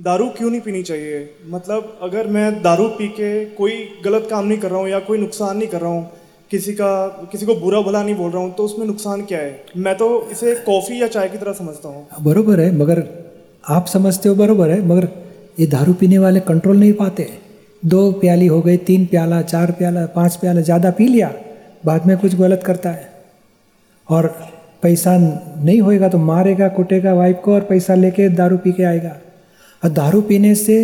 दारू क्यों नहीं पीनी चाहिए? मतलब अगर मैं दारू पी के कोई गलत काम नहीं कर रहा हूँ या कोई नुकसान नहीं कर रहा हूँ, किसी का, किसी को बुरा भला नहीं बोल रहा हूँ तो उसमें नुकसान क्या है? मैं तो इसे कॉफ़ी या चाय की तरह समझता हूँ। बरोबर है, मगर आप समझते हो बरोबर है, मगर ये दारू पीने वाले कंट्रोल नहीं पाते। दो प्याली हो गई, तीन प्याला, चार प्याला, पाँच प्याला, ज़्यादा पी लिया, बाद में कुछ गलत करता है। और पैसा नहीं होएगा तो मारेगा, कुटेगा वाइफ को और पैसा लेके दारू पी के आएगा। और दारू पीने से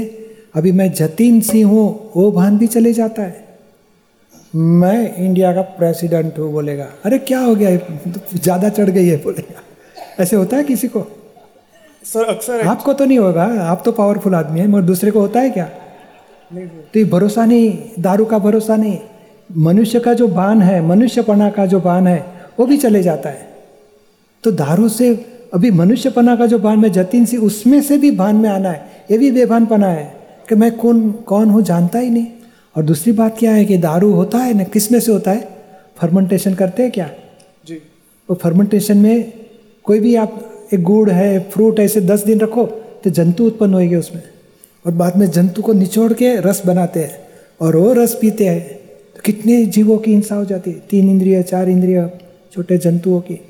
अभी मैं जतीन सिंह हूँ वो भान भी चले जाता है। मैं इंडिया का प्रेसिडेंट हूँ बोलेगा। अरे क्या हो गया? ज़्यादा चढ़ गई है बोलेगा। ऐसे होता है किसी को? सर अक्सर आपको तो नहीं होगा। आप तो पावरफुल आदमी है मगर दूसरे को होता है क्या? नहीं तो ये भरोसा नहीं दारू का भरोसा नहीं। मनुष्य का जो बान है मनुष्यपना का जो बान है वो भी चले जाता है। तो दारू से अभी मनुष्यपना का जो बान में जतीन सी उसमें से भी बान में आना है। ये भी बेभानपना है कि मैं कौन कौन हूँ जानता ही नहीं। और दूसरी बात क्या है कि दारू होता है ना किसमें से होता है? फर्मेंटेशन करते हैं क्या? जी। वो फर्मेंटेशन में कोई भी आप एक गुड़ है फ्रूट ऐसे दस दिन रखो तो जंतु उत्पन्न होएँगे उसमें। और बाद में जंतु को निचोड़ के रस बनाते हैं और वो रस पीते हैं। तो कितने जीवों की हिंसा हो जाती है। तीन इंद्रिय चार इंद्रिय छोटे जंतुओं की।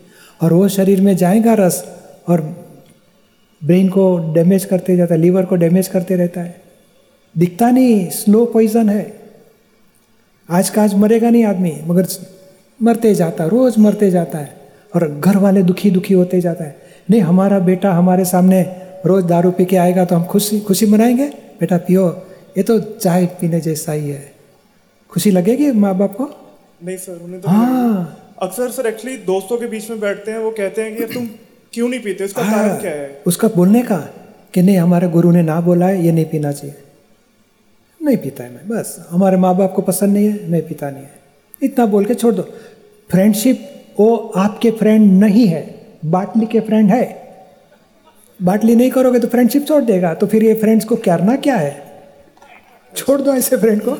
और वो शरीर में जाएगा रस और ब्रेन को डैमेज करते जाता है लीवर को डैमेज करते रहता है। दिखता नहीं स्लो पॉइजन है। आज का आज मरेगा नहीं आदमी मगर मरते जाता रोज मरते जाता है और घर वाले दुखी दुखी होते जाता है। नहीं हमारा बेटा हमारे सामने रोज दारू पी के आएगा तो हम खुशी खुशी मनाएँगे? बेटा पियो ये तो चाय पीने जैसा ही है। खुशी लगेगी माँ बाप को? नहीं सर उन्हें तो हाँ। अक्सर सर एक्चुअली दोस्तों के बीच में बैठते हैं वो कहते हैं कि तुम क्यों नहीं पीते? उसका कारण क्या है? उसका बोलने का कि नहीं हमारे गुरु ने ना बोला है ये नहीं पीना चाहिए। नहीं पीता है मैं बस। हमारे माँ बाप को पसंद नहीं है नहीं पीता नहीं है। इतना बोल के छोड़ दो। फ्रेंडशिप वो आपके फ्रेंड नहीं है बाटली के फ्रेंड है। बाटली नहीं करोगे तो फ्रेंडशिप छोड़ देगा तो फिर ये फ्रेंड्स को करना क्या है? छोड़ दो ऐसे फ्रेंड को।